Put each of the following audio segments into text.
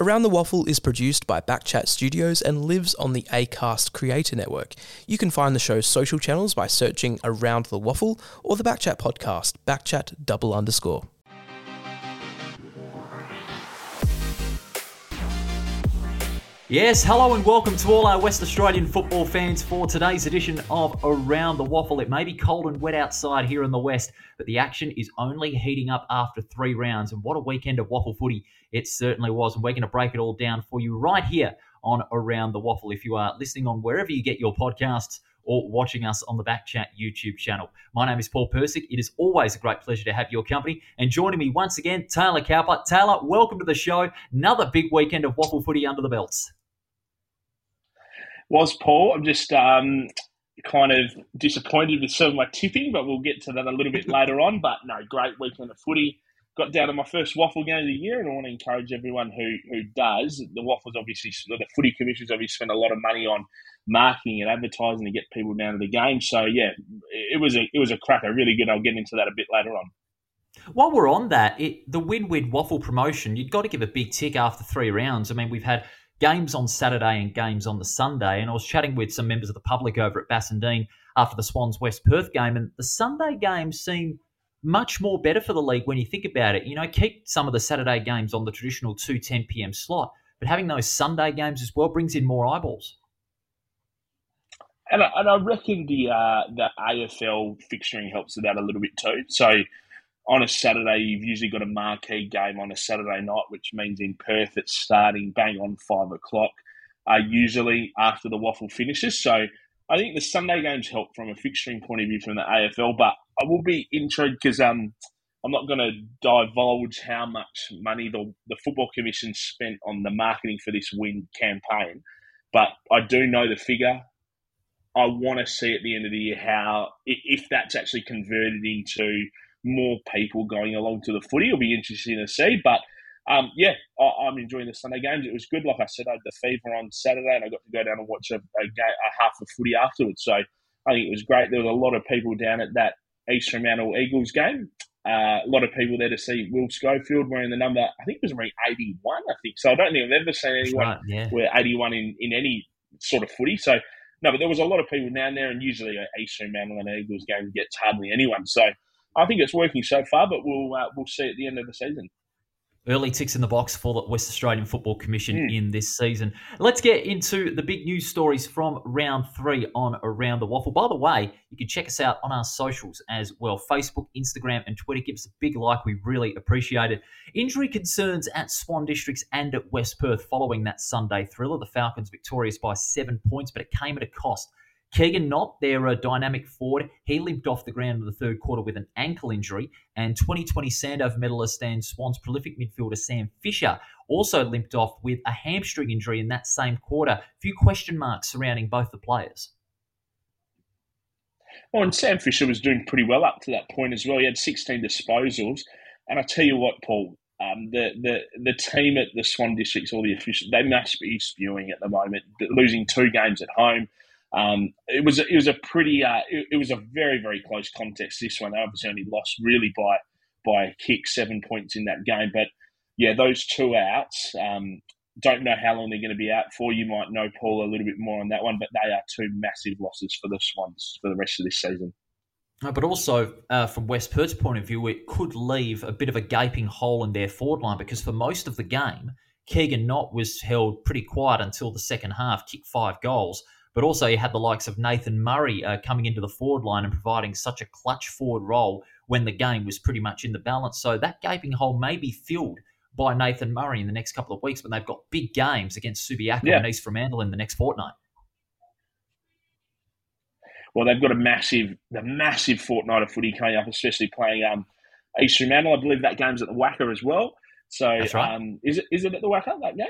Around the Waffle is produced by Backchat Studios and lives on the ACAST Creator Network. You can find the show's social channels by searching Around the Waffle or the Backchat podcast, Backchat double underscore. Yes, hello and welcome to all our West Australian football fans for today's edition of Around the Waffle. It may be cold and wet outside here in the West, but the action is only heating up after three rounds. And what a weekend of waffle footy it certainly was. And we're going to break it all down for you right here on Around the Waffle. If you are listening on wherever you get your podcasts, or watching us on the Backchat YouTube channel. My name is Paul Persick. It is always a great pleasure to have your company. And joining me once again, Taylor Cowper. Taylor, welcome to the show. Another big weekend of waffle footy under the belts was Paul. I'm just um, kind of disappointed with some of my tipping, but we'll get to that a little bit later on. But no, great weekend of footy. Got down to my first waffle game of the year, and I want to encourage everyone who who does. The waffles obviously, the footy commissions obviously spent a lot of money on marketing and advertising to get people down to the game. So yeah, it was a it was a cracker, really good. I'll get into that a bit later on. While we're on that, it, the win-win waffle promotion, you've got to give a big tick after three rounds. I mean, we've had games on Saturday and games on the Sunday. And I was chatting with some members of the public over at Bassendean after the Swans West Perth game, and the Sunday games seem much more better for the league when you think about it. You know, keep some of the Saturday games on the traditional 2 10 p.m. slot, but having those Sunday games as well brings in more eyeballs. And I, and I reckon the uh, the AFL fixturing helps with that a little bit too. So on a Saturday, you've usually got a marquee game on a Saturday night, which means in Perth it's starting bang on five o'clock, uh, usually after the waffle finishes. So I think the Sunday games help from a fixturing point of view from the AFL, but I will be intrigued because um, I'm not going to divulge how much money the, the Football Commission spent on the marketing for this win campaign, but I do know the figure. I want to see at the end of the year how, if that's actually converted into more people going along to the footy. It'll be interesting to see. But um, yeah, I, am enjoying the Sunday games. It was good. Like I said, I had the fever on Saturday and I got to go down and watch a, a, a half of footy afterwards. So I think it was great. There was a lot of people down at that East Fremantle Eagles game. Uh, a lot of people there to see Will Schofield wearing the number, I think it was wearing 81, I think. So I don't think I've ever seen anyone right, yeah. wear 81 in, in any sort of footy. So, no, but there was a lot of people down there, and usually an East Fremantle and Eagles game gets hardly anyone. So I think it's working so far, but we'll uh, we'll see at the end of the season. Early ticks in the box for the West Australian Football Commission mm. in this season. Let's get into the big news stories from round three on Around the Waffle. By the way, you can check us out on our socials as well Facebook, Instagram, and Twitter. Give us a big like. We really appreciate it. Injury concerns at Swan Districts and at West Perth following that Sunday thriller. The Falcons victorious by seven points, but it came at a cost. Keegan Knott, their uh, dynamic forward, he limped off the ground in the third quarter with an ankle injury. And 2020 Sandover medalist and Swans prolific midfielder Sam Fisher also limped off with a hamstring injury in that same quarter. Few question marks surrounding both the players. Well, and Sam Fisher was doing pretty well up to that point as well. He had 16 disposals. And I tell you what, Paul, um, the, the the team at the Swan Districts, all the officials, they must be spewing at the moment, losing two games at home um, it was it was a pretty uh, it, it, was a very very close contest. This one, they obviously only lost really by by a kick, seven points in that game. But yeah, those two outs. Um, don't know how long they're going to be out for. You might know Paul a little bit more on that one, but they are two massive losses for the Swans for the rest of this season. But also, uh, from West Perth's point of view, it could leave a bit of a gaping hole in their forward line because for most of the game, Keegan Knott was held pretty quiet until the second half, kicked five goals. But also, you had the likes of Nathan Murray uh, coming into the forward line and providing such a clutch forward role when the game was pretty much in the balance. So that gaping hole may be filled by Nathan Murray in the next couple of weeks when they've got big games against Subiaco yeah. and East Fremantle in the next fortnight. Well, they've got a massive, the massive fortnight of footy coming up, especially playing um, East Fremantle. I believe that game's at the WACA as well. So, right. um, is it is it at the WACA that game?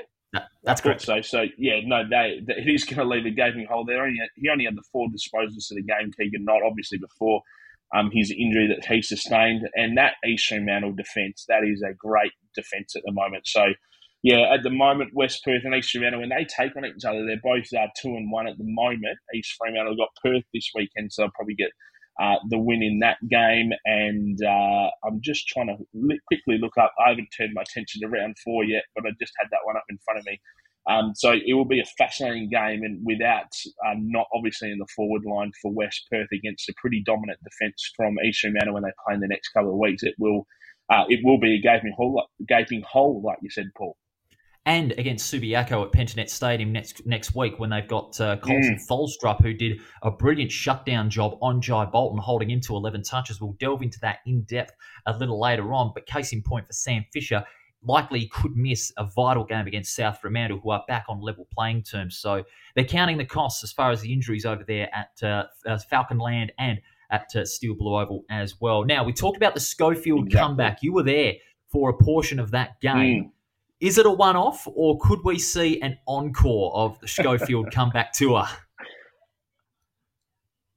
That's correct. So, so yeah, no, they, they, it is going to leave a gaping hole there. He, he only had the four disposals of the game, Keegan Knott obviously before um, his injury that he sustained. And that East Fremantle defence, that is a great defence at the moment. So, yeah, at the moment, West Perth and East Fremantle, when they take on each other, they're both uh, two and one at the moment. East Fremantle got Perth this weekend, so they'll probably get uh, the win in that game. And uh, I'm just trying to li- quickly look up. I haven't turned my attention to round four yet, but I just had that one up in front of me. Um, so it will be a fascinating game, and without uh, Knott obviously in the forward line for West Perth against a pretty dominant defence from East Fremantle when they play in the next couple of weeks, it will uh, it will be a gaping hole, gaping hole, like you said, Paul and against Subiaco at Pentanet Stadium next next week when they've got uh, Colton mm. Tholstrup, who did a brilliant shutdown job on Jai Bolton, holding him to 11 touches. We'll delve into that in depth a little later on. But case in point for Sam Fisher, likely could miss a vital game against South Fremantle, who are back on level playing terms. So they're counting the costs as far as the injuries over there at uh, uh, Falcon Land and at uh, Steel Blue Oval as well. Now, we talked about the Schofield exactly. comeback. You were there for a portion of that game. Mm. Is it a one off, or could we see an encore of the Schofield comeback tour?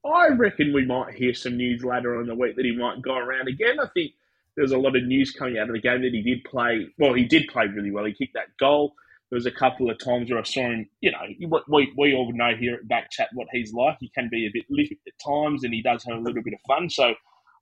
I reckon we might hear some news later on in the week that he might go around again. I think there's a lot of news coming out of the game that he did play. Well, he did play really well. He kicked that goal. There was a couple of times where I saw him. You know, we, we all know here at Back Chat what he's like. He can be a bit lit at times, and he does have a little bit of fun. So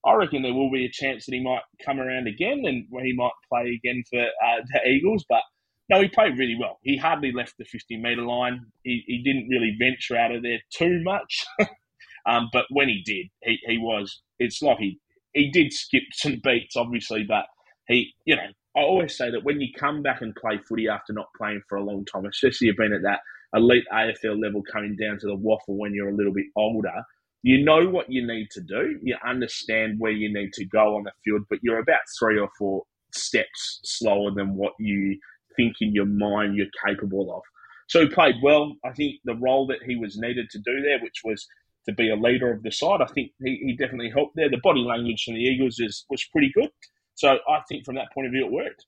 I reckon there will be a chance that he might come around again and he might play again for uh, the Eagles. But no, he played really well. He hardly left the 50 metre line. He, he didn't really venture out of there too much. um, but when he did, he, he was, it's like he, he did skip some beats, obviously, but he, you know, I always say that when you come back and play footy after not playing for a long time, especially you've been at that elite AFL level coming down to the waffle when you're a little bit older, you know what you need to do. You understand where you need to go on the field, but you're about three or four steps slower than what you think in your mind you're capable of. So he played well. I think the role that he was needed to do there, which was to be a leader of the side, I think he, he definitely helped there. The body language from the Eagles is, was pretty good. So I think from that point of view, it worked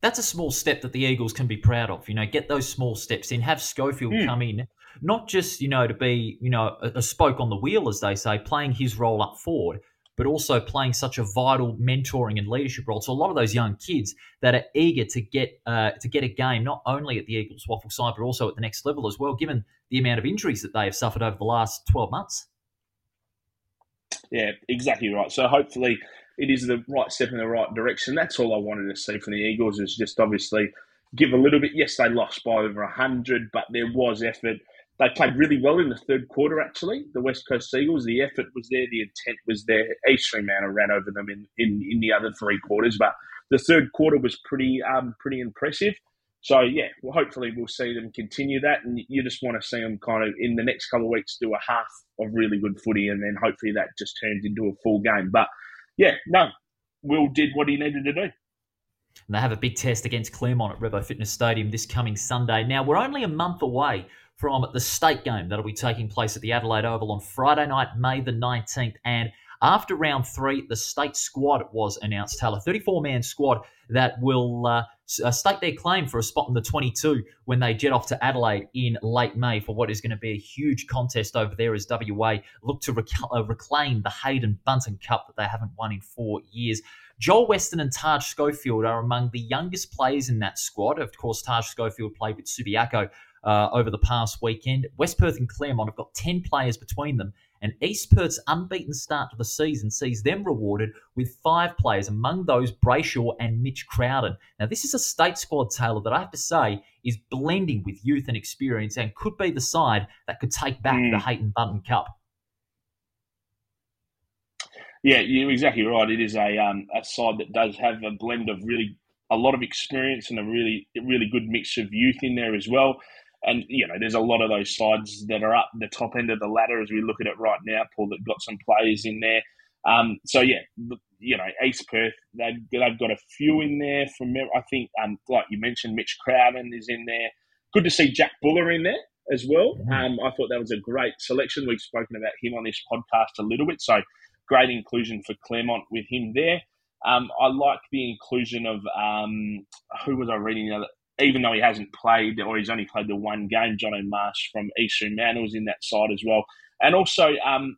that's a small step that the Eagles can be proud of. You know, get those small steps in. Have Schofield mm. come in, not just you know to be you know a, a, spoke on the wheel, as they say, playing his role up forward, but also playing such a vital mentoring and leadership role to a lot of those young kids that are eager to get uh, to get a game, not only at the Eagles Waffle side, but also at the next level as well. Given the amount of injuries that they have suffered over the last twelve months. Yeah, exactly right. So hopefully it is the right step in the right direction. That's all I wanted to see from the Eagles is just obviously give a little bit. Yes, they lost by over 100, but there was effort. They played really well in the third quarter, actually. The West Coast Eagles, the effort was there, the intent was there. East Fremantle ran over them in, in, in the other three quarters, but the third quarter was pretty um, pretty impressive. So yeah, well, hopefully we'll see them continue that, and you just want to see them kind of in the next couple of weeks do a half of really good footy, and then hopefully that just turns into a full game. But yeah, no, Will did what he needed to do. And they have a big test against Claremont at Revo Fitness Stadium this coming Sunday. Now, we're only a month away from the state game that'll be taking place at the Adelaide Oval on Friday night, May the 19th. And after round three, the state squad was announced, Taylor. 34 man squad that will uh, uh, stake their claim for a spot in the 22 when they jet off to Adelaide in late May for what is going to be a huge contest over there as WA look to rec- uh, reclaim the Haydn Bunton Cup that they haven't won in four years. Joel Weston and Taj Schofield are among the youngest players in that squad. Of course, Taj Schofield played with Subiaco uh, over the past weekend. West Perth and Claremont have got 10 players between them, and East Perth's unbeaten start to the season sees them rewarded with five players, among those Brayshaw and Mitch Crowden. Now, this is a state squad, Taylor, that I have to say is blending with youth and experience and could be the side that could take back mm. the Haydn Bunton Cup. Yeah, you're exactly right. It is a um, a side that does have a blend of really a lot of experience and a really really good mix of youth in there as well. And you know, there's a lot of those sides that are up the top end of the ladder as we look at it right now, Paul. That got some players in there. Um, so yeah, you know, East Perth they've, they've got a few in there from I think um, like you mentioned, Mitch Crowden is in there. Good to see Jack Buller in there as well. Mm-hmm. Um, I thought that was a great selection. We've spoken about him on this podcast a little bit, so great inclusion for Claremont with him there. Um, I like the inclusion of um, who was I reading? Even though he hasn't played or he's only played the one game, John O'Marsh from Eastern Man was in that side as well. And also um,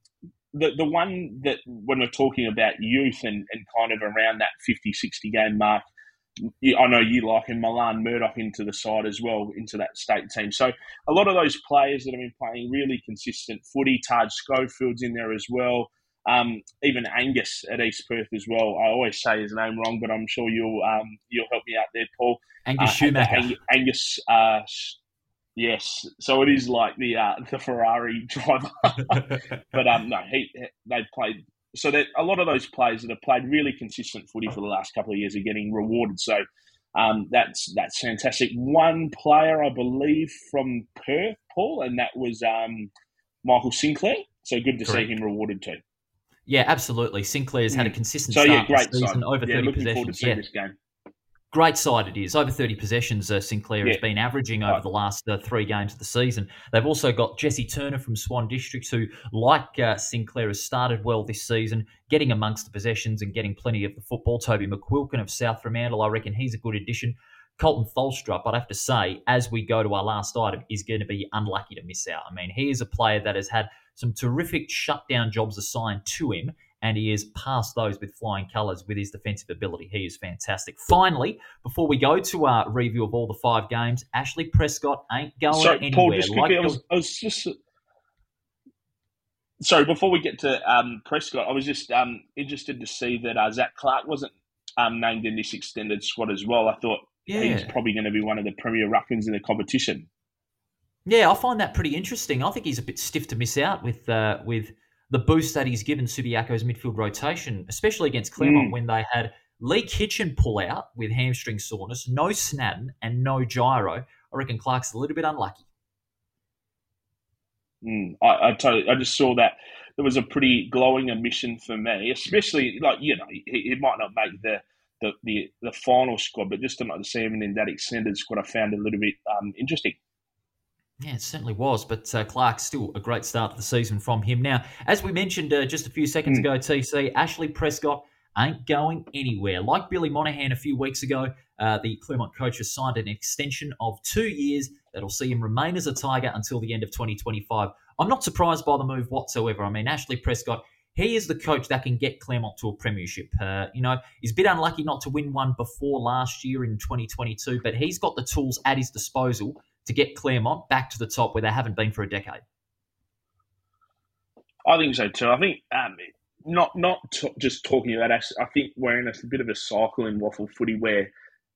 the the one that when we're talking about youth and, and kind of around that 50, 60 game mark, I know you like him, Milan Murdoch into the side as well, into that state team. So a lot of those players that have been playing really consistent footy, Taj Schofield's in there as well. Um, even Angus at East Perth as well. I always say his name wrong, but I'm sure you'll um, you'll help me out there, Paul. Angus uh, Schumacher. Ang- Angus. Uh, yes, so it is like the uh, the Ferrari driver, but um, no, he they played. So that a lot of those players that have played really consistent footy for the last couple of years are getting rewarded. So um, that's that's fantastic. One player, I believe, from Perth, Paul, and that was um, Michael Sinclair. So good to Correct. see him rewarded too. Yeah, absolutely. Sinclair's mm. had a mm. consistent so, start yeah, great season, side. over yeah, 30 possessions. yeah. this game. Great side it is. Over 30 possessions, uh, Sinclair yeah. has been averaging over right. the last uh, three games of the season. They've also got Jesse Turner from Swan Districts, who, like uh, Sinclair, has started well this season, getting amongst the possessions and getting plenty of the football. Toby McQuilkin of South Fremantle, I reckon he's a good addition. Colton Tholstrup, I'd have to say, as we go to our last item, is going to be unlucky to miss out. I mean, he is a player that has had some terrific shutdown jobs assigned to him, and he has passed those with flying colours with his defensive ability. He is fantastic. Finally, before we go to our review of all the five games, Ashley Prescott ain't going Sorry, anywhere. Paul, just quickly, like I, was, I was just. Sorry, before we get to um, Prescott, I was just um, interested to see that uh, Zac Clarke wasn't um, named in this extended squad as well. I thought yeah. he's probably going to be one of the premier ruckmans in the competition. Yeah, I find that pretty interesting. I think he's a bit stiff to miss out with uh, with the boost that he's given Subiaco's midfield rotation, especially against Claremont mm. when they had Lee Kitchen pull out with hamstring soreness, no Snadden and no gyro. I reckon Clarke's a little bit unlucky. Mm, I, I, totally, I just saw that there was a pretty glowing omission for me, especially like you know he, he might not make the, the the, the final squad, but just to not see him in that extended squad, I found a little bit um, interesting. Yeah, it certainly was. But uh, Clarke, still a great start to the season from him. Now, as we mentioned uh, just a few seconds mm. ago, TC, Ashley Prescott ain't going anywhere. Like Billy Monahan a few weeks ago, uh, the Claremont coach has signed an extension of two years that'll see him remain as a Tiger until the end of 2025. I'm not surprised by the move whatsoever. I mean, Ashley Prescott, he is the coach that can get Claremont to a premiership. Uh, you know, he's a bit unlucky not to win one before last year in 2022, but he's got the tools at his disposal to get Claremont back to the top where they haven't been for a decade? I think so too. I think um, not not t- just talking about us. I think we're in a, bit of a cycle in WAFL footy where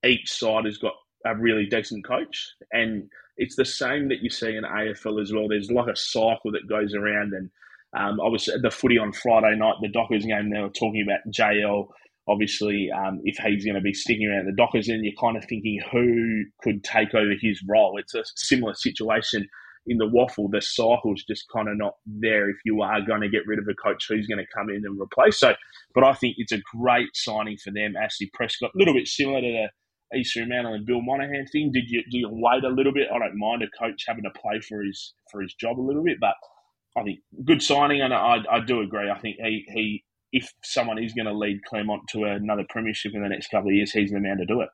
each side has got a really decent coach, and it's the same that you see in AFL as well. There's like a cycle that goes around, and um, I was at the footy on Friday night, the Dockers game. They were talking about JL obviously, um, if he's going to be sticking around the Dockers, then you're kind of thinking who could take over his role. It's a similar situation in the waffle. The cycle's just kind of not there if you are going to get rid of a coach who's going to come in and replace. So, but I think it's a great signing for them. Ashley Prescott, a little bit similar to the East Fremantle and Bill Monahan thing. Did you do you wait a little bit? I don't mind a coach having to play for his for his job a little bit, but I think good signing, and I, I do agree. I think he he if someone is going to lead Claremont to another premiership in the next couple of years, he's the man to do it.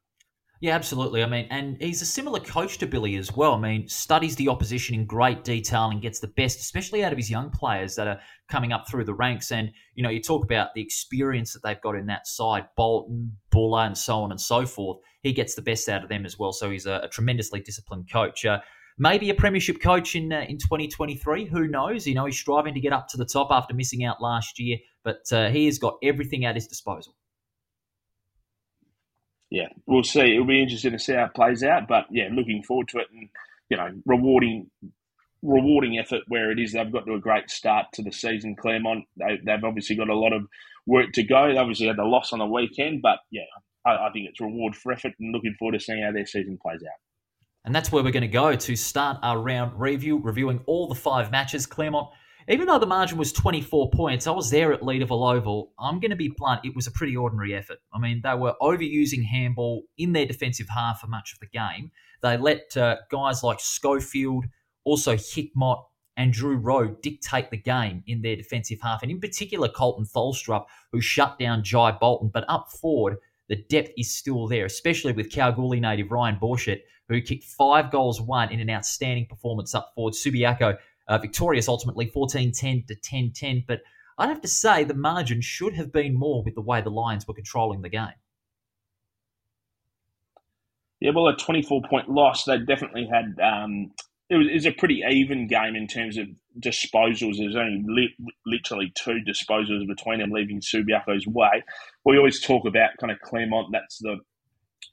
Yeah, absolutely. I mean, and he's a similar coach to Billy as well. I mean, studies the opposition in great detail and gets the best, especially out of his young players that are coming up through the ranks. And, you know, you talk about the experience that they've got in that side, Bolton, Buller, and so on and so forth. He gets the best out of them as well. So he's a, a tremendously disciplined coach. Uh, maybe a premiership coach in uh, in 2023. Who knows? You know, he's striving to get up to the top after missing out last year, but uh, he has got everything at his disposal. Yeah, we'll see. It'll be interesting to see how it plays out, but yeah, looking forward to it, and you know, rewarding rewarding effort where it is. They've got to a great start to the season. Claremont, they, have obviously got a lot of work to go. They obviously had the loss on the weekend, but yeah, I, I think it's reward for effort, and looking forward to seeing how their season plays out. And that's where we're going to go to start our round review, reviewing all the five matches. Claremont, even though the margin was 24 points, I was there at Leederville Oval. I'm going to be blunt, it was a pretty ordinary effort. I mean, they were overusing handball in their defensive half for much of the game. They let uh, guys like Schofield, also Hickmott, and Drew Rowe dictate the game in their defensive half, and in particular Colton Tholstrup, who shut down Jai Bolton. But up forward, the depth is still there, especially with Kalgoorlie native Ryan Borshett, who kicked five goals, one in an outstanding performance up forward. Subiaco uh, victorious ultimately 14 10 to 10 10. But I'd have to say the margin should have been more with the way the Lions were controlling the game. Yeah, well, a 24 point loss, they definitely had um, it was, it was, a pretty even game in terms of disposals. There's only li- literally two disposals between them, leaving Subiaco's way. We always talk about kind of Claremont. That's the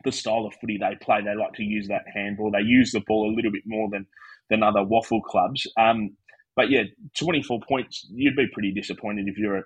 the style of footy they play. They like to use that handball. They use the ball a little bit more than than other waffle clubs. Um, but yeah, 24 points. You'd be pretty disappointed if you're a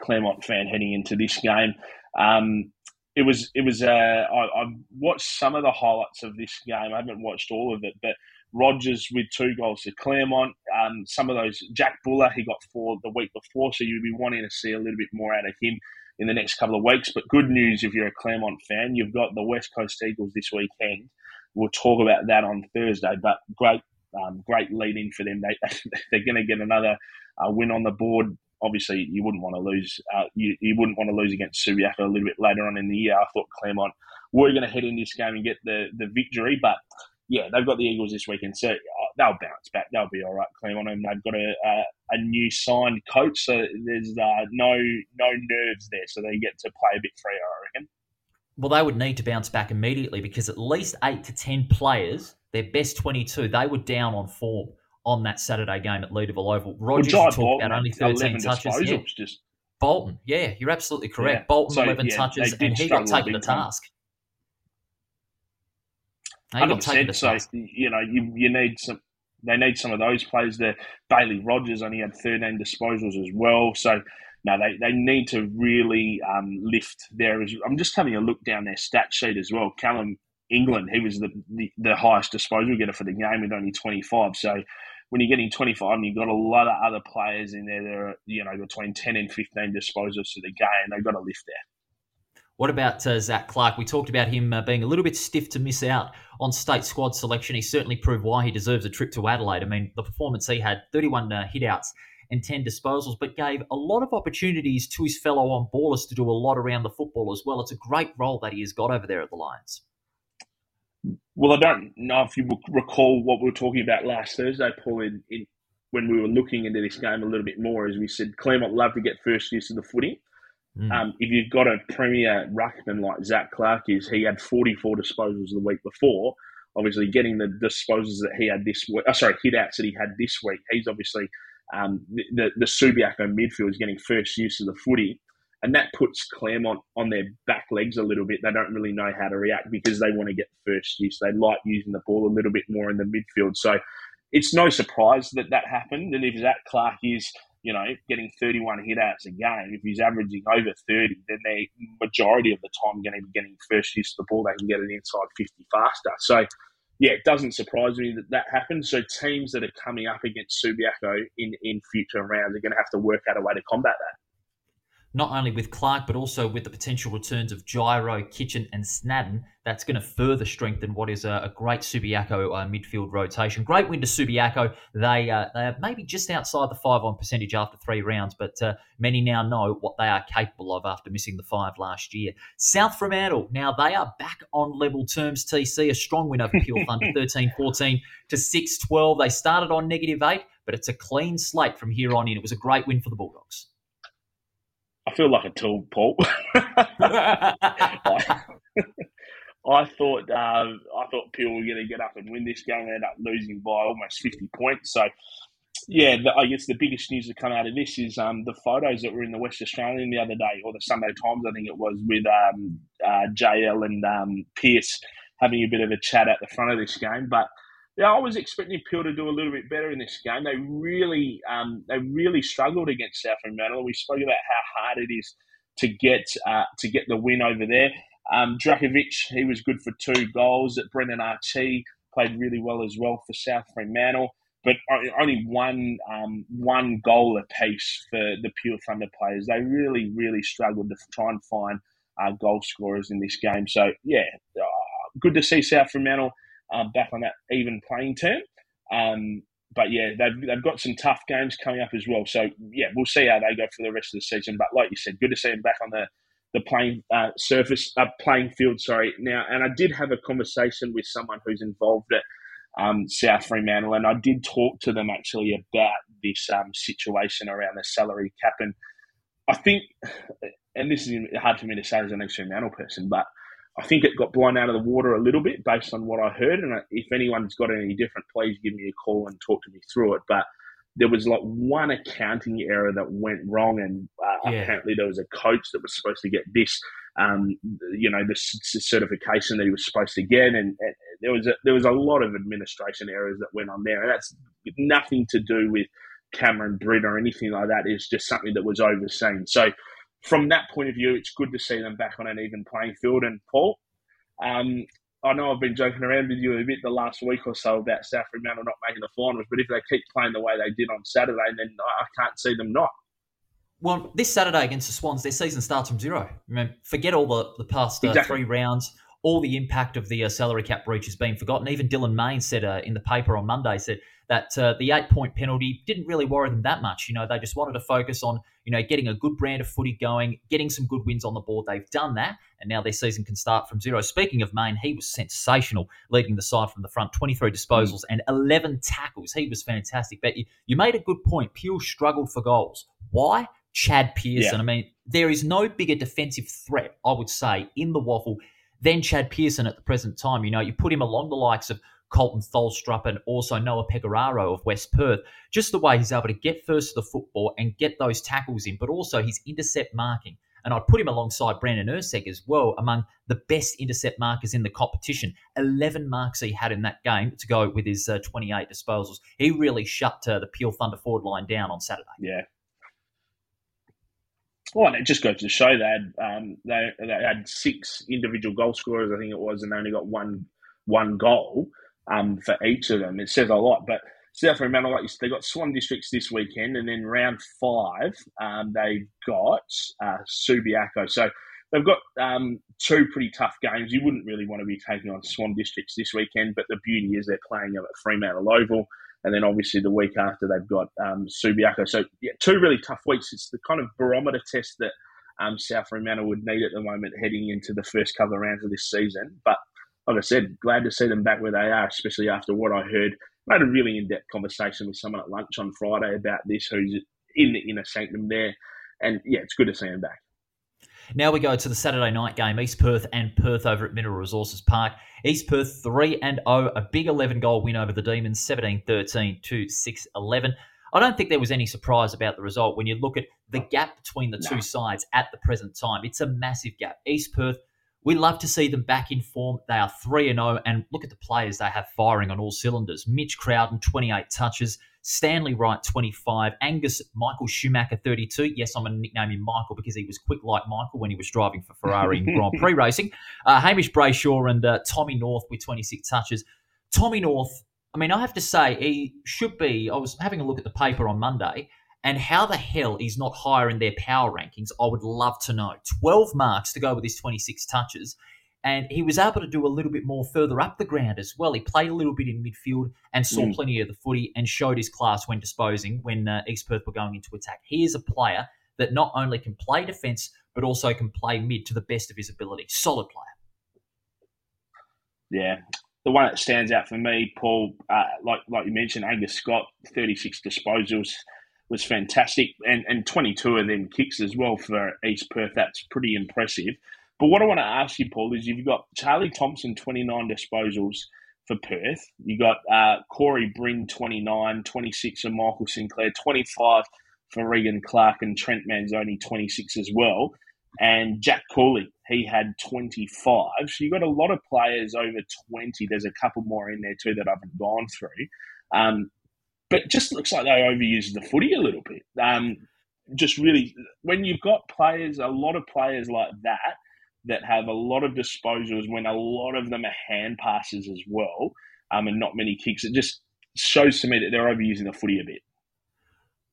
Claremont fan heading into this game. Um, it was it was. Uh, I, have watched some of the highlights of this game. I haven't watched all of it, but Rogers with two goals to Claremont. Um, some of those Jack Buller he got four the week before, so you'd be wanting to see a little bit more out of him in the next couple of weeks. But good news if you're a Claremont fan, you've got the West Coast Eagles this weekend. We'll talk about that on Thursday. But great, um, great lead in for them. They they're going to get another uh, win on the board obviously you wouldn't want to lose. Uh, you, you wouldn't want to lose against Subiaco a little bit later on in the year. I thought Claremont were going to head in this game and get the the victory, but yeah, they've got the Eagles this weekend, so uh, they'll bounce back. They'll be all right, Claremont, and they've got a a, a new signed coach, so there's uh, no no nerves there, so they get to play a bit freer, I reckon. Well, they would need to bounce back immediately because at least eight to ten players, their best twenty-two, they were down on form on that Saturday game at Leederville Oval. Rogers well, talked Bolton, about only 13 touches. Yeah. Just... Bolton, yeah, you're absolutely correct. Yeah. Bolton, so, 11 yeah, touches, and he got taken to task. Taken to so. You know, you, you need some. They need some of those players there. Bailey Rogers only had 13 disposals as well. So, no, they, they need to really um, lift their. I'm just having a look down their stat sheet as well. Callum England, he was the, the, the highest disposal getter for the game with only 25. So, when you're getting 25 and you've got a lot of other players in there that are, you know, between 10 and 15 disposals to the game, they've got to lift there. What about uh, Zac Clarke? We talked about him uh, being a little bit stiff to miss out on state squad selection. He certainly proved why he deserves a trip to Adelaide. I mean, the performance he had 31 uh, hitouts and 10 disposals, but gave a lot of opportunities to his fellow on ballers to do a lot around the football as well. It's a great role that he has got over there at the Lions. Well, I don't know if you recall what we were talking about last Thursday, Paul, in, in, when we were looking into this game a little bit more. As we said, Claremont love to get first use of the footy. Mm. Um, if you've got a premier ruckman like Zac Clarke is, he had 44 disposals the week before. Obviously, getting the disposals that he had this week, oh, sorry, hit outs that he had this week, he's obviously um, the, the Subiaco midfield is getting first use of the footy and that puts Claremont on their back legs a little bit. They don't really know how to react because they want to get first use. They like using the ball a little bit more in the midfield. So it's no surprise that that happened. And if Zach Clarke is, you know, getting 31 hitouts a game, if he's averaging over 30, then they majority of the time going to be getting first use of the ball. They can get it inside 50 faster. So yeah, it doesn't surprise me that that happens. So teams that are coming up against Subiaco in, in future rounds are going to have to work out a way to combat that not only with Clarke, but also with the potential returns of Gyro, Kitchen, and Snadden. That's going to further strengthen what is a, a great Subiaco uh, midfield rotation. Great win to Subiaco. They, uh, they are maybe just outside the five on percentage after three rounds, but uh, many now know what they are capable of after missing the five last year. South Fremantle, now they are back on level terms, TC. A strong win over Peel Thunder, 13 14 to 6 12. They started on negative eight, but it's a clean slate from here on in. It was a great win for the Bulldogs. I feel like a tool, Paul. I, I, thought uh, I thought Peel were going to get up and win this game. They ended up losing by almost fifty points. So, yeah, the, I guess the biggest news to come out of this is um, the photos that were in the West Australian the other day, or the Sunday Times, I think it was, with um, uh, JL and um, Pearce having a bit of a chat at the front of this game, but yeah, I was expecting Peel to do a little bit better in this game. They really, um, they really struggled against South Fremantle. We spoke about how hard it is to get uh, to get the win over there. Um, Drakovic, he was good for two goals. That Brendan Archie played really well as well for South Fremantle, but only one um, one goal apiece for the Peel Thunder players. They really, really struggled to try and find uh, goal scorers in this game. So yeah, uh, good to see South Fremantle um, back on that even playing term. Um, but yeah, they've, they've got some tough games coming up as well. So yeah, we'll see how they go for the rest of the season. But like you said, good to see them back on the the playing uh, surface, uh, playing field. Sorry. Now, and I did have a conversation with someone who's involved at um, South Fremantle, and I did talk to them actually about this um, situation around the salary cap. And I think, and this is hard for me to say as an ex Fremantle person, but I think it got blown out of the water a little bit based on what I heard. And if anyone's got any different, please give me a call and talk to me through it. But there was like one accounting error that went wrong, and uh, yeah. apparently there was a coach that was supposed to get this, um, you know, the certification that he was supposed to get, and, and, there was a, there was a lot of administration errors that went on there, and that's nothing to do with Cameron Britt or anything like that. It's just something that was overseen. So from that point of view, it's good to see them back on an even playing field. And Paul, um, I know I've been joking around with you a bit the last week or so about South Fremantle not making the finals, but if they keep playing the way they did on Saturday, then I can't see them not. Well, this Saturday against the Swans, their season starts from zero. I mean, forget all the, the past uh, exactly. three rounds. All the impact of the uh, salary cap breach has been forgotten. Even Dylan Main said uh, in the paper on Monday said that uh, the eight point penalty didn't really worry them that much. You know, they just wanted to focus on, you know, getting a good brand of footy going, getting some good wins on the board. They've done that, and now their season can start from zero. Speaking of Main, he was sensational, leading the side from the front, 23 disposals and 11 tackles. He was fantastic. But you, you made a good point. Peel struggled for goals. Why? Chad Pearson. Yeah. I mean, there is no bigger defensive threat, I would say, in the waffle than Chad Pearson at the present time. You know, you put him along the likes of Colton Tholstrup and also Noah Pecoraro of West Perth. Just the way he's able to get first to the football and get those tackles in, but also his intercept marking. And I'd put him alongside Brandon Ursek as well, among the best intercept markers in the competition. 11 marks he had in that game to go with his uh, 28 disposals. He really shut uh, the Peel Thunder forward line down on Saturday. Yeah. Well, and it just goes to show they um, they, they had six individual goal scorers, I think it was, and they only got one one goal um, for each of them. It says a lot. But South Fremantle, like they got Swan Districts this weekend, and then round five, um, they've got uh, Subiaco. So they've got um, two pretty tough games. You wouldn't really want to be taking on Swan Districts this weekend, but the beauty is they're playing them at Fremantle Oval. And then obviously the week after they've got um, Subiaco. So yeah, two really tough weeks. It's the kind of barometer test that um, South Fremantle would need at the moment heading into the first couple of rounds of this season. But like I said, glad to see them back where they are, especially after what I heard. I had a really in depth conversation with someone at lunch on Friday about this, who's in the inner sanctum there. And yeah, it's good to see them back. Now we go to the Saturday night game, East Perth and Perth over at Mineral Resources Park. East Perth 3 and 0, a big 11 goal win over the Demons, 17 13 to 6 11. I don't think there was any surprise about the result when you look at the gap between the two sides at the present time. It's a massive gap. East Perth we love to see them back in form. They are 3 0, and look at the players they have firing on all cylinders. Mitch Crowden, 28 touches. Stanley Wright, 25. Angus Michael Schumacher, 32. Yes, I'm going to nickname him Michael because he was quick like Michael when he was driving for Ferrari in Grand Prix racing. Uh, Hamish Brayshaw and uh, Tommy North with 26 touches. Tommy North, I mean, I have to say, he should be. I was having a look at the paper on Monday and how the hell he's not higher in their power rankings, I would love to know. 12 marks to go with his 26 touches. And he was able to do a little bit more further up the ground as well. He played a little bit in midfield and saw mm. plenty of the footy and showed his class when disposing when uh, East Perth were going into attack. He is a player that not only can play defence, but also can play mid to the best of his ability. Solid player. Yeah. The one that stands out for me, Paul, uh, like like you mentioned, Angus Scott, 36 disposals was fantastic, and and 22 of them kicks as well for East Perth. That's pretty impressive. But what I want to ask you, Paul, is you've got Charlie Thompson 29 disposals for Perth. You got uh, Corey Bryn 29, 26 for Michael Sinclair, 25 for Regan Clark and Trent Manzoni 26 as well. And Jack Cooley, he had 25. So you've got a lot of players over 20. There's a couple more in there too that I haven't gone through. Um, but just looks like they overuse the footy a little bit. Um, just really, when you've got players, a lot of players like that, that have a lot of disposals, when a lot of them are hand passes as well, um, and not many kicks, it just shows to me that they're overusing the footy a bit.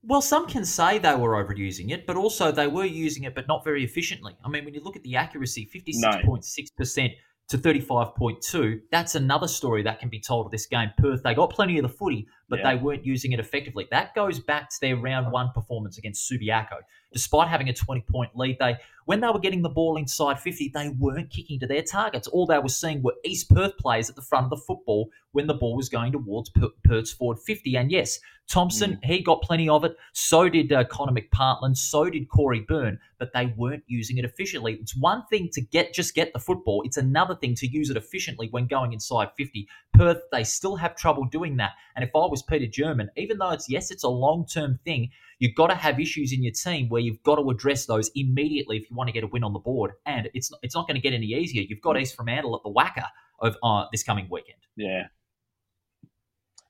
Well, some can say they were overusing it, but also they were using it, but not very efficiently. I mean, when you look at the accuracy, 56.6% to 35.2, that's another story that can be told of this game. Perth, they got plenty of the footy, but yeah. they weren't using it effectively. That goes back to their round one performance against Subiaco. Despite having a 20 point lead, they when they were getting the ball inside 50, they weren't kicking to their targets. All they were seeing were East Perth players at the front of the football when the ball was going towards Perth's forward 50. And yes, Thompson, mm. he got plenty of it. So did uh, Connor McPartland. So did Corey Byrne, but they weren't using it efficiently. It's one thing to get just get the football. It's another thing to use it efficiently when going inside 50. Perth, they still have trouble doing that. And if I was Peter German, even though it's yes, it's a long term thing, You've got to have issues in your team where you've got to address those immediately if you want to get a win on the board. And it's it's not going to get any easier. You've got East Fremantle at the WACA of uh, this coming weekend. Yeah,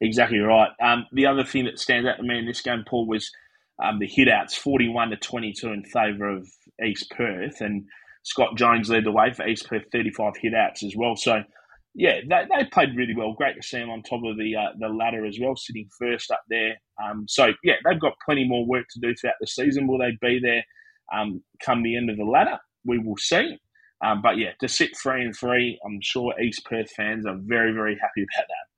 exactly right. Um, the other thing that stands out to me in this game, Paul, was um, the hitouts, forty-one to twenty-two in favour of East Perth, and Scott Jones led the way for East Perth, thirty-five hitouts as well. So yeah, they, they played really well. Great to see them on top of the uh, the ladder as well, sitting first up there. Um, so yeah, they've got plenty more work to do throughout the season. Will they be there um, come the end of the ladder? We will see. Um, but yeah, to sit three and three, I'm sure East Perth fans are very very happy about that.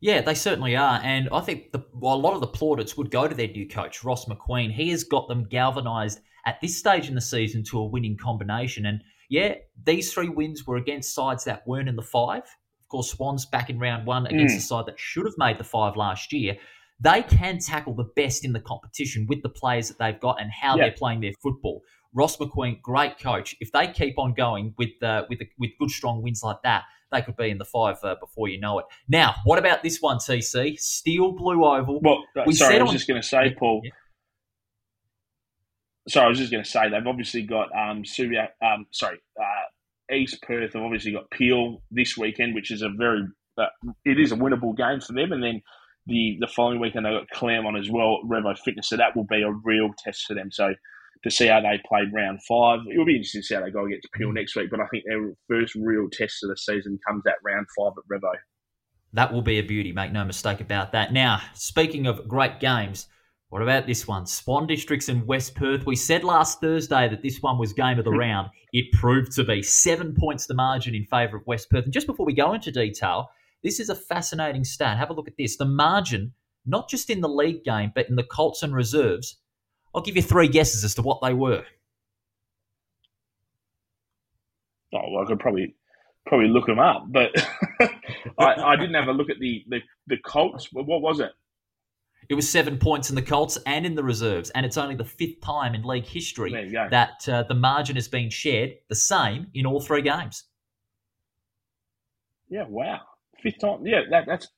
Yeah, they certainly are, and I think the, well, a lot of the plaudits would go to their new coach Ross McQueen. He has got them galvanised at this stage in the season to a winning combination, and yeah, these three wins were against sides that weren't in the five. Of course, Swans back in round one against mm. a side that should have made the five last year. They can tackle the best in the competition with the players that they've got and how yeah. they're playing their football. Ross McQueen, great coach. If they keep on going with uh, with with good strong wins like that, they could be in the five uh, before you know it. Now, what about this one, TC? Steel Blue Oval. Well, uh, we sorry, I was on... just going to say, Paul. Yeah sorry, I was just going to say they've obviously got um, Subiac, um sorry, uh, East Perth have obviously got Peel this weekend, which is a very uh, it is a winnable game for them, and then the the following weekend they've got Claremont as well, Revo Fitness, so that will be a real test for them. So to see how they played round five, it'll be interesting to see how they go against Peel mm. next week. But I think their first real test of the season comes at round five at Revo. That will be a beauty, make no mistake about that. Now, speaking of great games, what about this one? Swan Districts and West Perth. We said last Thursday that this one was game of the hmm. round. It proved to be seven points the margin in favour of West Perth. And just before we go into detail, this is a fascinating stat. Have a look at this. The margin, not just in the league game, but in the Colts and reserves. I'll give you three guesses as to what they were. Oh, well, I could probably probably look them up, but I, I, didn't have a look at the, the, the Colts. What was it? It was seven points in the Colts and in the reserves, and it's only the fifth time in league history that uh, the margin has been shared the same in all three games. Yeah, wow, fifth time. Yeah, that, that's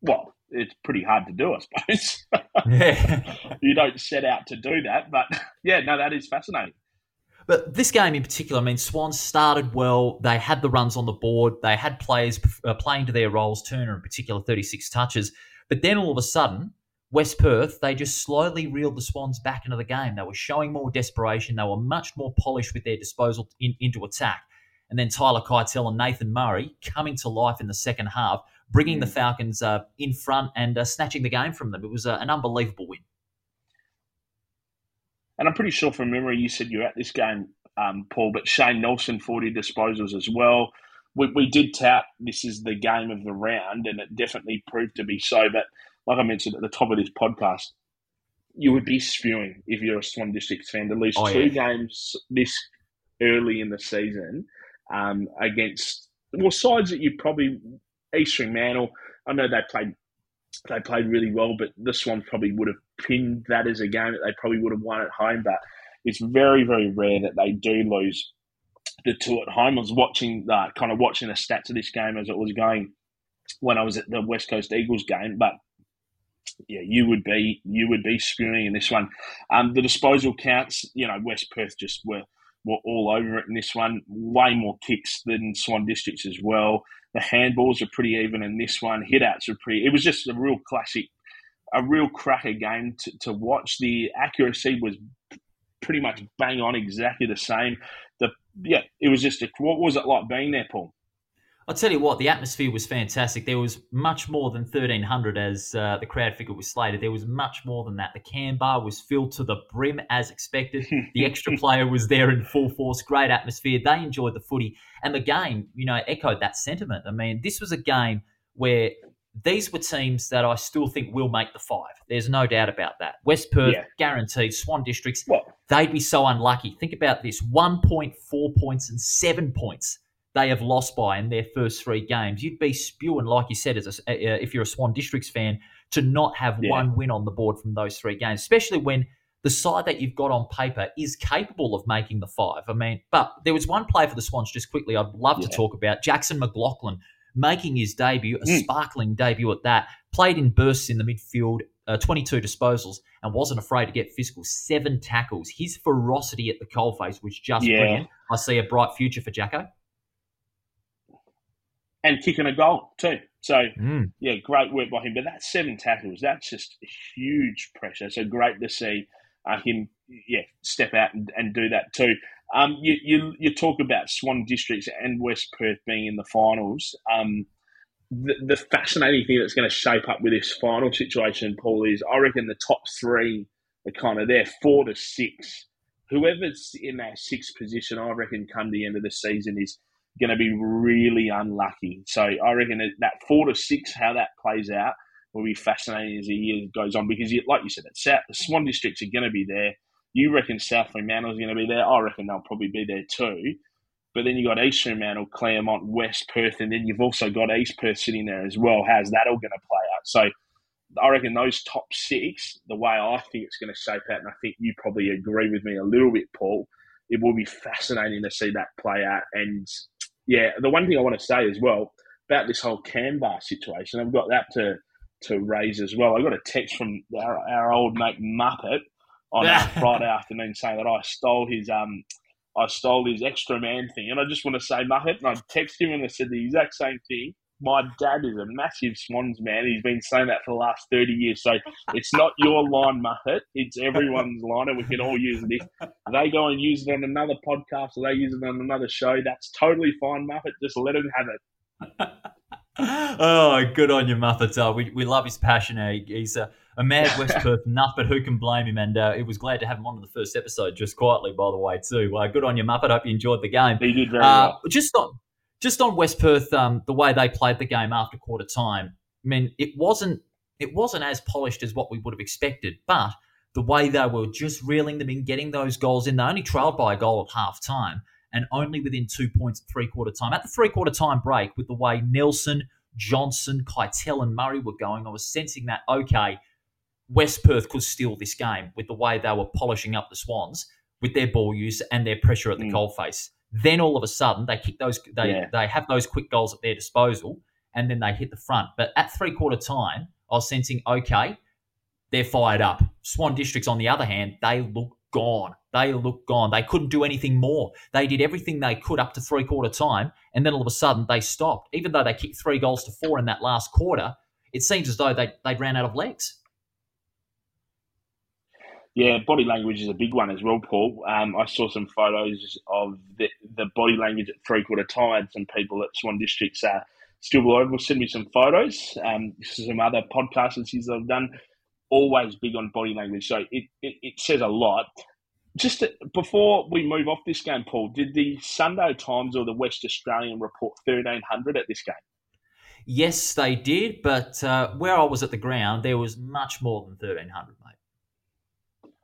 well, it's pretty hard to do, I suppose. yeah. you don't set out to do that, but yeah, no, that is fascinating. But this game in particular, I mean, Swans started well. They had the runs on the board. They had players uh, playing to their roles. Turner, in particular, 36 touches. But then all of a sudden, West Perth, they just slowly reeled the Swans back into the game. They were showing more desperation. They were much more polished with their disposal in, into attack. And then Tyler Keitel and Nathan Murray coming to life in the second half, bringing the mm. Falcons uh, in front and uh, snatching the game from them. It was uh, an unbelievable win. And I'm pretty sure from memory you said you're at this game, um, Paul, but Shane Nelson 40 disposals as well. We, we did tout this is the game of the round, and it definitely proved to be so. But like I mentioned at the top of this podcast, you would be spewing if you're a Swan Districts fan. At least oh, two yeah. games this early in the season um, against well sides that you probably East Fremantle. I know they played they played really well, but the Swans probably would have pinned that as a game that they probably would have won at home. But it's very very rare that they do lose the two at home. I was watching uh, kind of watching the stats of this game as it was going when I was at the West Coast Eagles game, but yeah, you would be you would be spewing in this one. Um, the disposal counts, you know, West Perth just were were all over it in this one. Way more kicks than Swan Districts as well. The handballs are pretty even in this one. Hitouts are pretty. It was just a real classic, a real cracker game to, to watch. The accuracy was pretty much bang on, exactly the same. The yeah, it was just a, what was it like being there, Paul? I'll tell you what, the atmosphere was fantastic. There was much more than 1,300 as uh, the crowd figure was slated. There was much more than that. The can bar was filled to the brim as expected. The extra player was there in full force. Great atmosphere. They enjoyed the footy. And the game, you know, echoed that sentiment. I mean, this was a game where these were teams that I still think will make the five. There's no doubt about that. West Perth, yeah. guaranteed. Swan Districts, what? they'd be so unlucky. Think about this 1.4 points and seven points they have lost by in their first three games. You'd be spewing, like you said, as a, uh, if you're a Swan Districts fan, to not have yeah. one win on the board from those three games, especially when the side that you've got on paper is capable of making the five. I mean, but there was one play for the Swans just quickly I'd love yeah. to talk about Jackson McLaughlin making his debut, a mm. sparkling debut at that, played in bursts in the midfield, uh, 22 disposals, and wasn't afraid to get physical. Seven tackles. His ferocity at the coalface was just yeah. brilliant. I see a bright future for Jacko. And kicking a goal too. So mm. yeah, great work by him. But that's seven tackles. That's just huge pressure. So great to see uh, him, yeah, step out and, and do that too. Um, you, you, you talk about Swan Districts and West Perth being in the finals. Um, the, the fascinating thing that's going to shape up with this final situation, Paul, is I reckon the top three are kind of there, four to six. Whoever's in that sixth position, I reckon, come the end of the season is going to be really unlucky. So I reckon that four to six, how that plays out, will be fascinating as the year goes on because, like you said, South, the Swan Districts are going to be there. You reckon South Fremantle is going to be there? I reckon they'll probably be there too. But then you've got East Fremantle, Claremont, West Perth, and then you've also got East Perth sitting there as well. How's that all going to play out? So I reckon those top six, the way I think it's going to shape out, and I think you probably agree with me a little bit, Paul, it will be fascinating to see that play out. And yeah, the one thing I want to say as well about this whole Canberra situation, I've got that to to raise as well. I got a text from our, our old mate Muppet on Friday afternoon saying that I stole his um I stole his extra man thing, and I just want to say Muppet, and I texted him and I said the exact same thing. My dad is a massive Swans man. He's been saying that for the last 30 years. So it's not your line, Muppet. It's everyone's line, and we can all use it. They go and use it on another podcast or they use it on another show, that's totally fine, Muppet. Just let him have it. oh, good on you, Muppet. Uh, we, we love his passion. Uh, he's a, a mad West Perth nut, but who can blame him? And uh, it was glad to have him on in the first episode, just quietly, by the way, too. Uh, good on you, Muppet. Hope you enjoyed the game. He did very uh, well. Just on, just on West Perth, um, the way they played the game after quarter time. I mean, it wasn't it wasn't as polished as what we would have expected, but the way they were just reeling them in, getting those goals in, they only trailed by a goal at half time and only within two points at three quarter time. At the three quarter time break, with the way Nelson, Johnson, Keitel, and Murray were going, I was sensing that, okay, West Perth could steal this game with the way they were polishing up the Swans with their ball use and their pressure at the mm. coalface. Then all of a sudden they kick those they yeah. they have those quick goals at their disposal and then they hit the front. But at three quarter time, I was sensing okay, they're fired up. Swan Districts, on the other hand, they look gone. They look gone. They couldn't do anything more. They did everything they could up to three quarter time, and then all of a sudden they stopped. Even though they kicked three goals to four in that last quarter, it seems as though they they ran out of legs. Yeah, body language is a big one as well, Paul. Um, I saw some photos of the, the body language at three quarter time. Some people at Swan Districts uh, still will send me some photos. Um, some other podcasts that I've done always big on body language, so it, it, it says a lot. Just to, before we move off this game, Paul, did the Sunday Times or the West Australian report 1300 at this game? Yes, they did, but uh, where I was at the ground, there was much more than 1300, mate.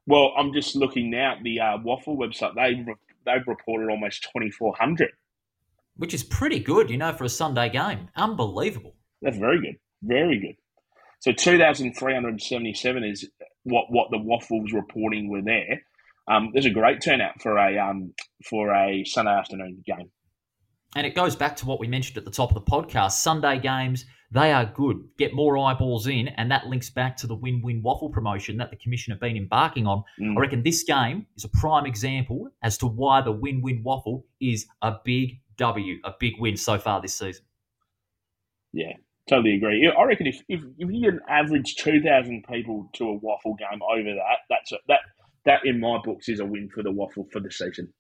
Well, I'm just looking now at the uh, WAFL website. They they've reported almost 2400, which is pretty good, you know, for a Sunday game. Unbelievable. That's very good, very good. So 2,377 is what, what the Waffles reporting were there. Um, there's a great turnout for a um, for a Sunday afternoon game. And it goes back to what we mentioned at the top of the podcast. Sunday games, they are good. Get more eyeballs in, and that links back to the win win waffle promotion that the Commission have been embarking on. Mm. I reckon this game is a prime example as to why the win win waffle is a big W, a big win so far this season. Yeah, Totally agree. I reckon if, if, if you can average two thousand people to a waffle game over that, that's a, that that in my books is a win for the waffle for the season.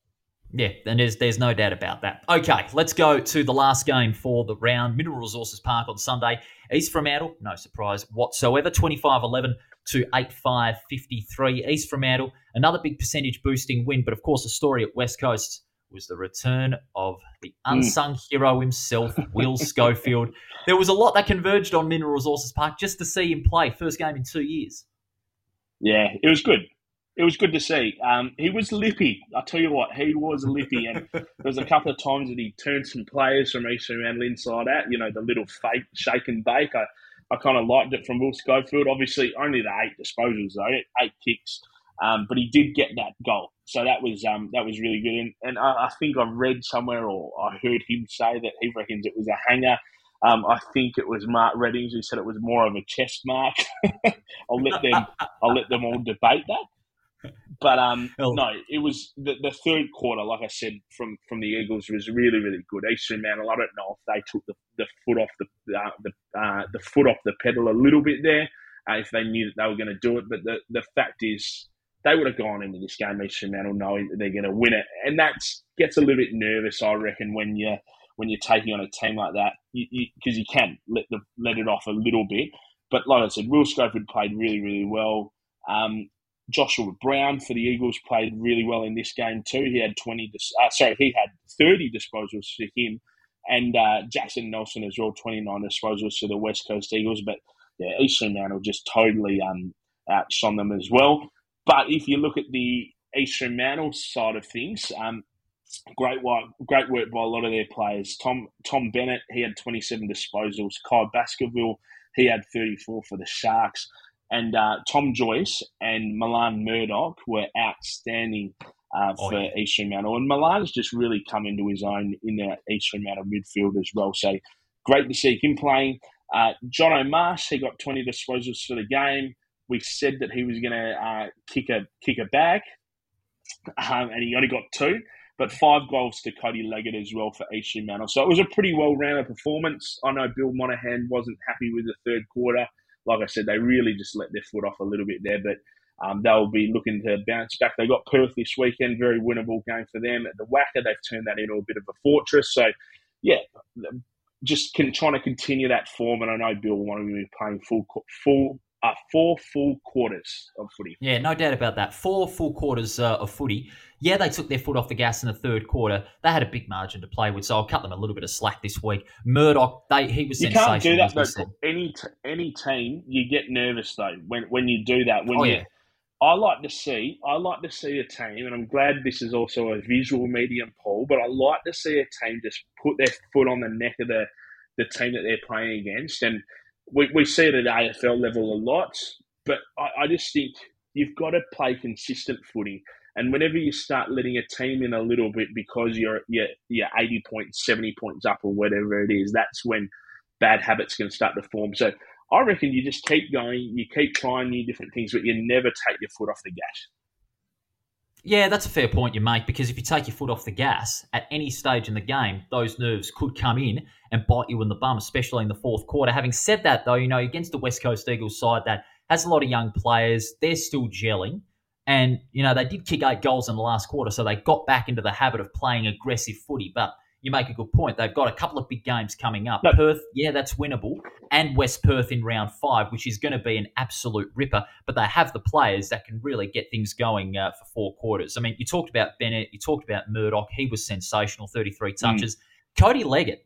Yeah, and there's there's no doubt about that. Okay, let's go to the last game for the round. Mineral Resources Park on Sunday. East Fremantle, no surprise whatsoever, 25-11 to 8-5-53. East Fremantle, another big percentage boosting win, but of course the story at West Coast was the return of the hmm. unsung mm. hero himself, Will Schofield. There was a lot that converged on Mineral Resources Park just to see him play. First game in two years. Yeah, it was good. It was good to see. Um, he was lippy. I tell you what, he was lippy, and there was a couple of times that he turned some players from East Fremantle inside out. You know, the little fake shake and bake. I, I kind of liked it from Will Schofield. Obviously, only the eight disposals though, eight kicks, um, but he did get that goal, so that was um, that was really good. And, and I, I, think I've read somewhere or I heard him say that he reckons it was a hanger. Um, I think it was Mark Readings who said it was more of a chest mark. I'll let them I'll let them all debate that. But um, no, it was the, the third quarter. Like I said, from from the Eagles was really really good. East Fremantle. I don't know if they took the, the foot off the uh, the uh, the foot off the pedal a little bit there. Uh, if they knew that they were going to do it, but the the fact is they would have gone into this game East Fremantle knowing that they're going to win it, and that gets a little bit nervous. I reckon when you when you're taking on a team like that, because you, you, you, can let the let it off a little bit. But like I said, Will Schofield played really really well. Um, Joshua Brown for the Eagles played really well in this game too. He had twenty. Uh, sorry, he had thirty disposals for him, and uh, Jackson Nelson as well, twenty nine disposals for the West Coast Eagles. But yeah, East Fremantle just totally um, outshone them as well. But if you look at the East Fremantle side of things, um, great work, great work by a lot of their players. Tom Tom Bennett, he had twenty seven disposals. Kai Baskerville, he had thirty four for the Sharks and uh, Tom Joyce and Milan Murdoch were outstanding uh, oh, for oh, yeah. East Fremantle. And Milan's just really come into his own in the East Fremantle midfield as well. So great to see him playing. Uh, Jonathon Marsh, he got 20 disposals for the game. We said that he was going to uh, kick a kick a bag, um, and he only got two. But five goals to Cody Leggett as well for East Fremantle. So it was a pretty well rounded performance. I know Bill Monahan wasn't happy with the third quarter like I said, they really just let their foot off a little bit there, but um, they'll be looking to bounce back. They got Perth this weekend, very winnable game for them. At the WACA, they've turned that into a bit of a fortress. So, yeah, just can, trying to continue that form. And I know Bill wanted to be playing full full uh, four full quarters of footy. Yeah, no doubt about that. Four full quarters uh, of footy. Yeah, they took their foot off the gas in the third quarter. They had a big margin to play with, so I'll cut them a little bit of slack this week. Murdoch, they he was you can't do that though. Any t- any team, you get nervous though when when you do that. When oh, you, yeah. I like to see, I like to see a team, and I'm glad this is also a visual medium, Paul. But I like to see a team just put their foot on the neck of the the team that they're playing against, and we, we see it at AFL level a lot, but I, I just think you've got to play consistent footy. And whenever you start letting a team in a little bit because you're you're, you're 80 points, 70 points up, or whatever it is, that's when bad habits can start to form. So I reckon you just keep going, you keep trying new different things, but you never take your foot off the gas. Yeah, that's a fair point you make because if you take your foot off the gas at any stage in the game, those nerves could come in and bite you in the bum, especially in the fourth quarter. Having said that, though, you know, against the West Coast Eagles side that has a lot of young players, they're still gelling. And, you know, they did kick eight goals in the last quarter, so they got back into the habit of playing aggressive footy. But you make a good point. They've got a couple of big games coming up. No. Perth, yeah, that's winnable, and West Perth in round five, which is going to be an absolute ripper. But they have the players that can really get things going uh, for four quarters. I mean, you talked about Bennett, you talked about Murdoch. He was sensational, 33 hmm. touches. Mm. Cody Leggett.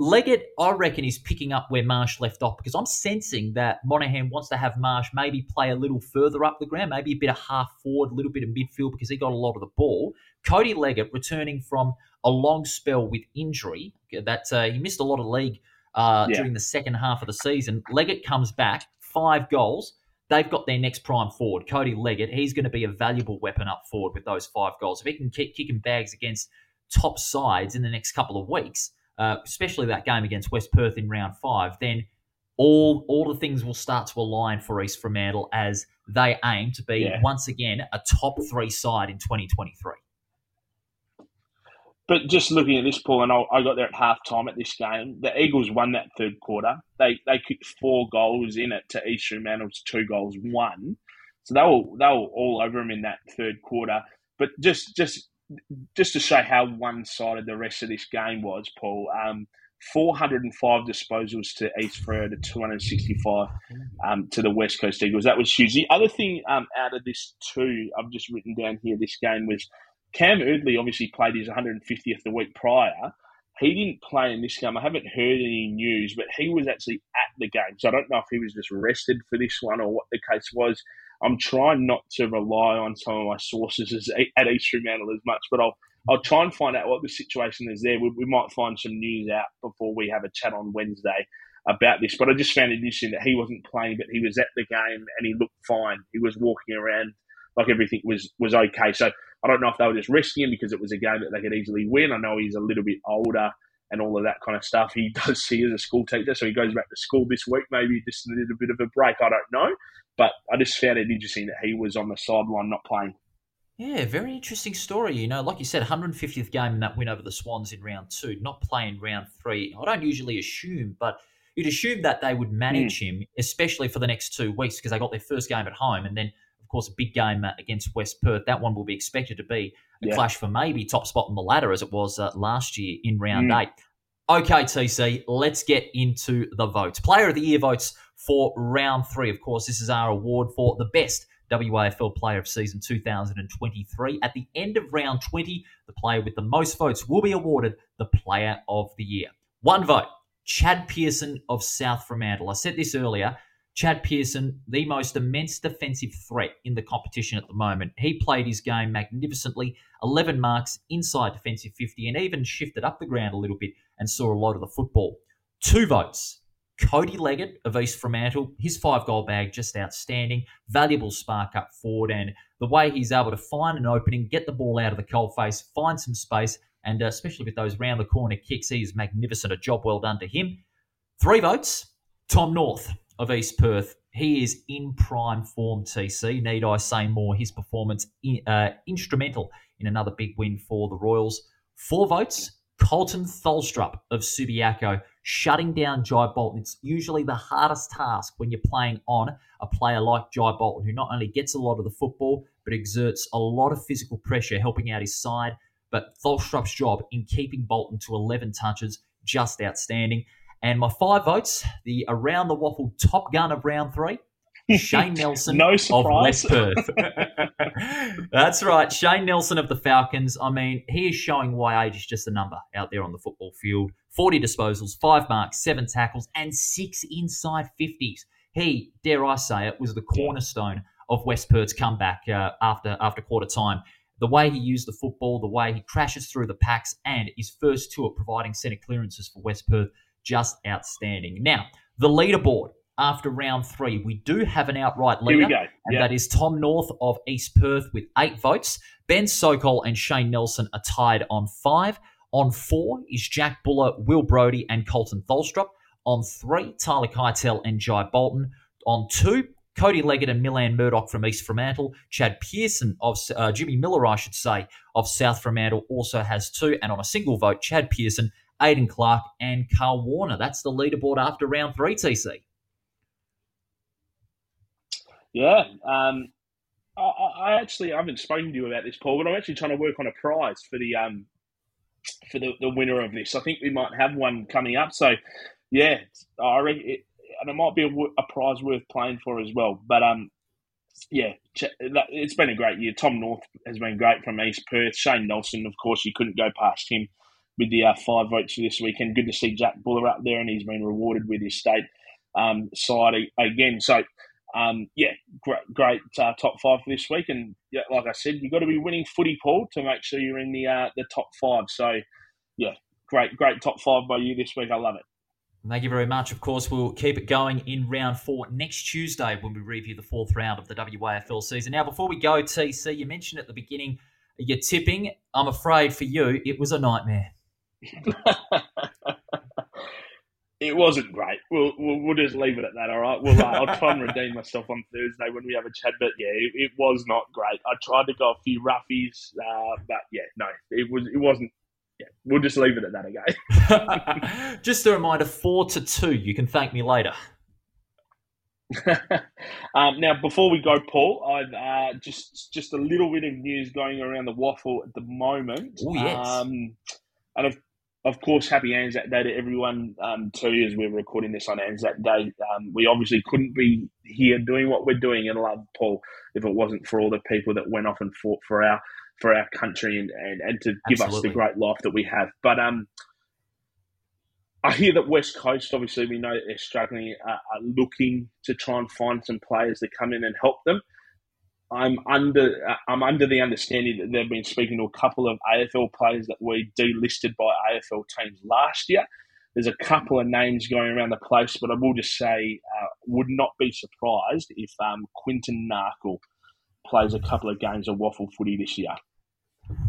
Leggett, I reckon, is picking up where Marsh left off because I'm sensing that Monahan wants to have Marsh maybe play a little further up the ground, maybe a bit of half forward, a little bit of midfield because he got a lot of the ball. Cody Leggett returning from a long spell with injury. That uh, he missed a lot of league uh, yeah. during the second half of the season. Leggett comes back, five goals. They've got their next prime forward, Cody Leggett. He's going to be a valuable weapon up forward with those five goals. If he can keep kicking bags against top sides in the next couple of weeks, uh, especially that game against West Perth in round five, then all all the things will start to align for East Fremantle as they aim to be yeah. once again a top three side in 2023. But just looking at this, Paul, and I, I got there at half time at this game. The Eagles won that third quarter. They they kicked four goals in it to East Fremantle's two goals one. So they were they were all over them in that third quarter. But just just just to show how one sided the rest of this game was, Paul. Um, 405 disposals to East to 265 um, to the West Coast Eagles. That was huge. The other thing um, out of this too, I've just written down here, this game was Cam Eardley obviously played his 150th the week prior. He didn't play in this game. I haven't heard any news, but he was actually at the game. So I don't know if he was just rested for this one or what the case was. I'm trying not to rely on some of my sources as, at East Fremantle as much, but I'll I'll try and find out what the situation is there. We, we might find some news out before we have a chat on Wednesday about this. But I just found it interesting that he wasn't playing, but he was at the game and he looked fine. He was walking around like everything was was okay. So I don't know if they were just resting him because it was a game that they could easily win. I know he's a little bit older and all of that kind of stuff. He does see as a school teacher, so he goes back to school this week. Maybe just a little bit of a break. I don't know, but I just found it interesting that he was on the sideline not playing. Yeah, very interesting story. You know, like you said, 150th game in that win over the Swans in round two, not playing round three. I don't usually assume, but you'd assume that they would manage mm. him, especially for the next two weeks, because they got their first game at home, and then, of course, a big game uh, against West Perth. That one will be expected to be a yeah. clash for maybe top spot on the ladder, as it was uh, last year in round mm. eight. Okay, TC, let's get into the votes. Player of the Year votes for round three. Of course, this is our award for the best WAFL Player of Season 2023. At the end of round 20, the player with the most votes will be awarded the Player of the Year. One vote, Chad Pearson of South Fremantle. I said this earlier. Chad Pearson, the most immense defensive threat in the competition at the moment. He played his game magnificently, 11 marks inside defensive 50, and even shifted up the ground a little bit and saw a lot of the football. Two votes, Cody Leggett of East Fremantle, his five goal bag just outstanding, valuable spark up forward, and the way he's able to find an opening, get the ball out of the cold face, find some space, and uh, especially with those round the corner kicks, he is magnificent. A job well done to him. Three votes. Tom North of East Perth. He is in prime form, TC. Need I say more? His performance uh, instrumental in another big win for the Royals. Four votes. Colton Tholstrup of Subiaco shutting down Jai Bolton. It's usually the hardest task when you're playing on a player like Jai Bolton, who not only gets a lot of the football, but exerts a lot of physical pressure helping out his side. But Tholstrup's job in keeping Bolton to 11 touches, just outstanding. And my five votes, the Around the Waffle top gun of round three, Shane Nelson no of West Perth. That's right. Shane Nelson of the Falcons. I mean, he is showing why age is just a number out there on the football field. 40 disposals, five marks, seven tackles, and six inside 50s. He, dare I say it, was the cornerstone of West Perth's comeback uh, after, after quarter time. The way he used the football, the way he crashes through the packs, and his first two at providing centre clearances for West Perth, just outstanding. Now, the leaderboard after round three. We do have an outright leader, and that is Tom North of East Perth with eight votes. Ben Sokol and Shane Nelson are tied on five. On four is Jack Buller, Will Brody, and Colton Tholstrup. On three, Tyler Keitel and Jai Bolton. On two, Cody Leggett and Milan Murdoch from East Fremantle. Chad Pearson of uh, Jimmy Miller, I should say, of South Fremantle also has two. And on a single vote, Chad Pearson, Aidan Clark, and Carl Warner. That's the leaderboard after round three, TC. Yeah. Um, I, I, actually I haven't spoken to you about this, Paul, but I'm actually trying to work on a prize for the um, for the, the winner of this. I think we might have one coming up. So, yeah, I it, and it might be a, a, prize worth playing for as well. But um, yeah, it's been a great year. Tom North has been great from East Perth. Shane Nelson, of course, you couldn't go past him with the uh, five votes for this weekend. Good to see Jack Buller up there, and he's been rewarded with his state um, side again. So um, yeah, great, great uh, top five for this week. And yeah, like I said, you've got to be winning footy, Paul, to make sure you're in the uh, the top five. So, yeah, great, great top five by you this week. I love it. Thank you very much. Of course, we'll keep it going in round four next Tuesday when we review the fourth round of the WAFL season. Now, before we go, TC, you mentioned at the beginning your tipping. I'm afraid for you, it was a nightmare. it wasn't great. We'll, we'll, we'll just leave it at that. All right. Well, uh, I'll try and redeem myself on Thursday when we have a chat. But yeah, it, it was not great. I tried to go a few roughies, uh, but yeah, no, it was it wasn't. Yeah, we'll just leave it at that. Okay. just a reminder: four to two. You can thank me later. um, now, before we go, Paul, I've uh, just just a little bit of news going around the waffle at the moment. Oh yes. Um, and of of course, happy Anzac Day to everyone um, too, as we're recording this on Anzac Day. Um, we obviously couldn't be here doing what we're doing in love, Paul, if it wasn't for all the people that went off and fought for our for our country and, and, and to give Absolutely. us the great life that we have. But um, I hear that West Coast, obviously, we know they're struggling, uh, are looking to try and find some players to come in and help them. I'm under I'm under the understanding that they've been speaking to a couple of AFL players that were delisted by AFL teams last year. There's a couple of names going around the place, but I will just say, uh, would not be surprised if um, Quinton Narkle plays a couple of games of waffle footy this year.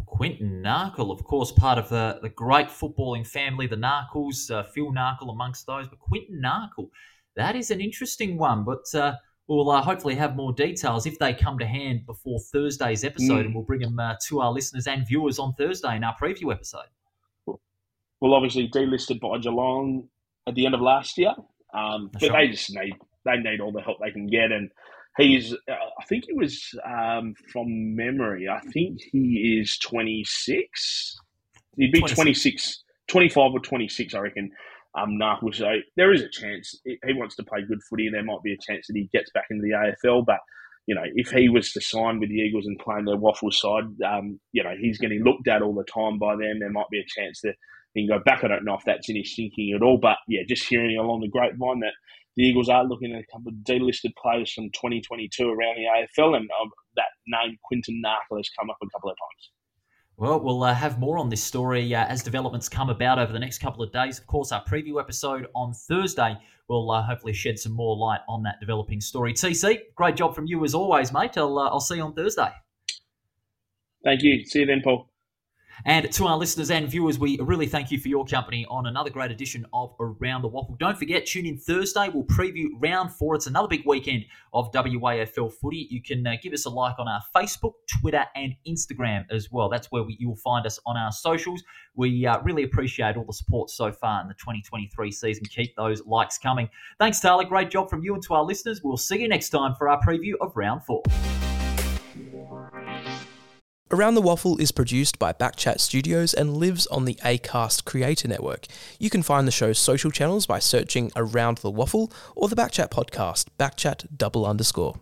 Quinton Narkle, of course, part of the, the great footballing family, the Narkles, uh, Phil Narkle amongst those. But Quinton Narkle, that is an interesting one. But uh, we'll uh, hopefully have more details if they come to hand before Thursday's episode, mm. and we'll bring them uh, to our listeners and viewers on Thursday in our preview episode. Well, obviously delisted by Geelong at the end of last year, um, but right. they just need they need all the help they can get, and he's uh, I think he was um, from memory. I think he is twenty six. He'd be 26. 26, 25 or twenty six, I reckon um, Narkle. So there is a chance he wants to play good footy, and there might be a chance that he gets back into the AFL. But you know, if he was to sign with the Eagles and play in their waffle side, um, you know, he's getting looked at all the time by them. There might be a chance that he can go back. I don't know if that's in his thinking at all, but yeah, just hearing along the grapevine that the Eagles are looking at a couple of delisted players from 2022 around the AFL, and um, that name Quinton Narkle has come up a couple of times. Well, we'll uh, have more on this story uh, as developments come about over the next couple of days. Of course, our preview episode on Thursday will uh, hopefully shed some more light on that developing story. TC, great job from you as always, mate. I'll, uh, I'll see you on Thursday. Thank you. See you then, Paul. And to our listeners and viewers, we really thank you for your company on another great edition of Around the Waffle. Don't forget, tune in Thursday. We'll preview round four. It's another big weekend of WAFL footy. You can uh, give us a like on our Facebook, Twitter, and Instagram as well. That's where we, you'll find us on our socials. We uh, really appreciate all the support so far in the 2023 season. Keep those likes coming. Thanks, Taylor. Great job from you and to our listeners. We'll see you next time for our preview of round four. Around the Waffle is produced by Backchat Studios and lives on the ACAST Creator Network. You can find the show's social channels by searching Around the Waffle or the Backchat podcast, Backchat double underscore.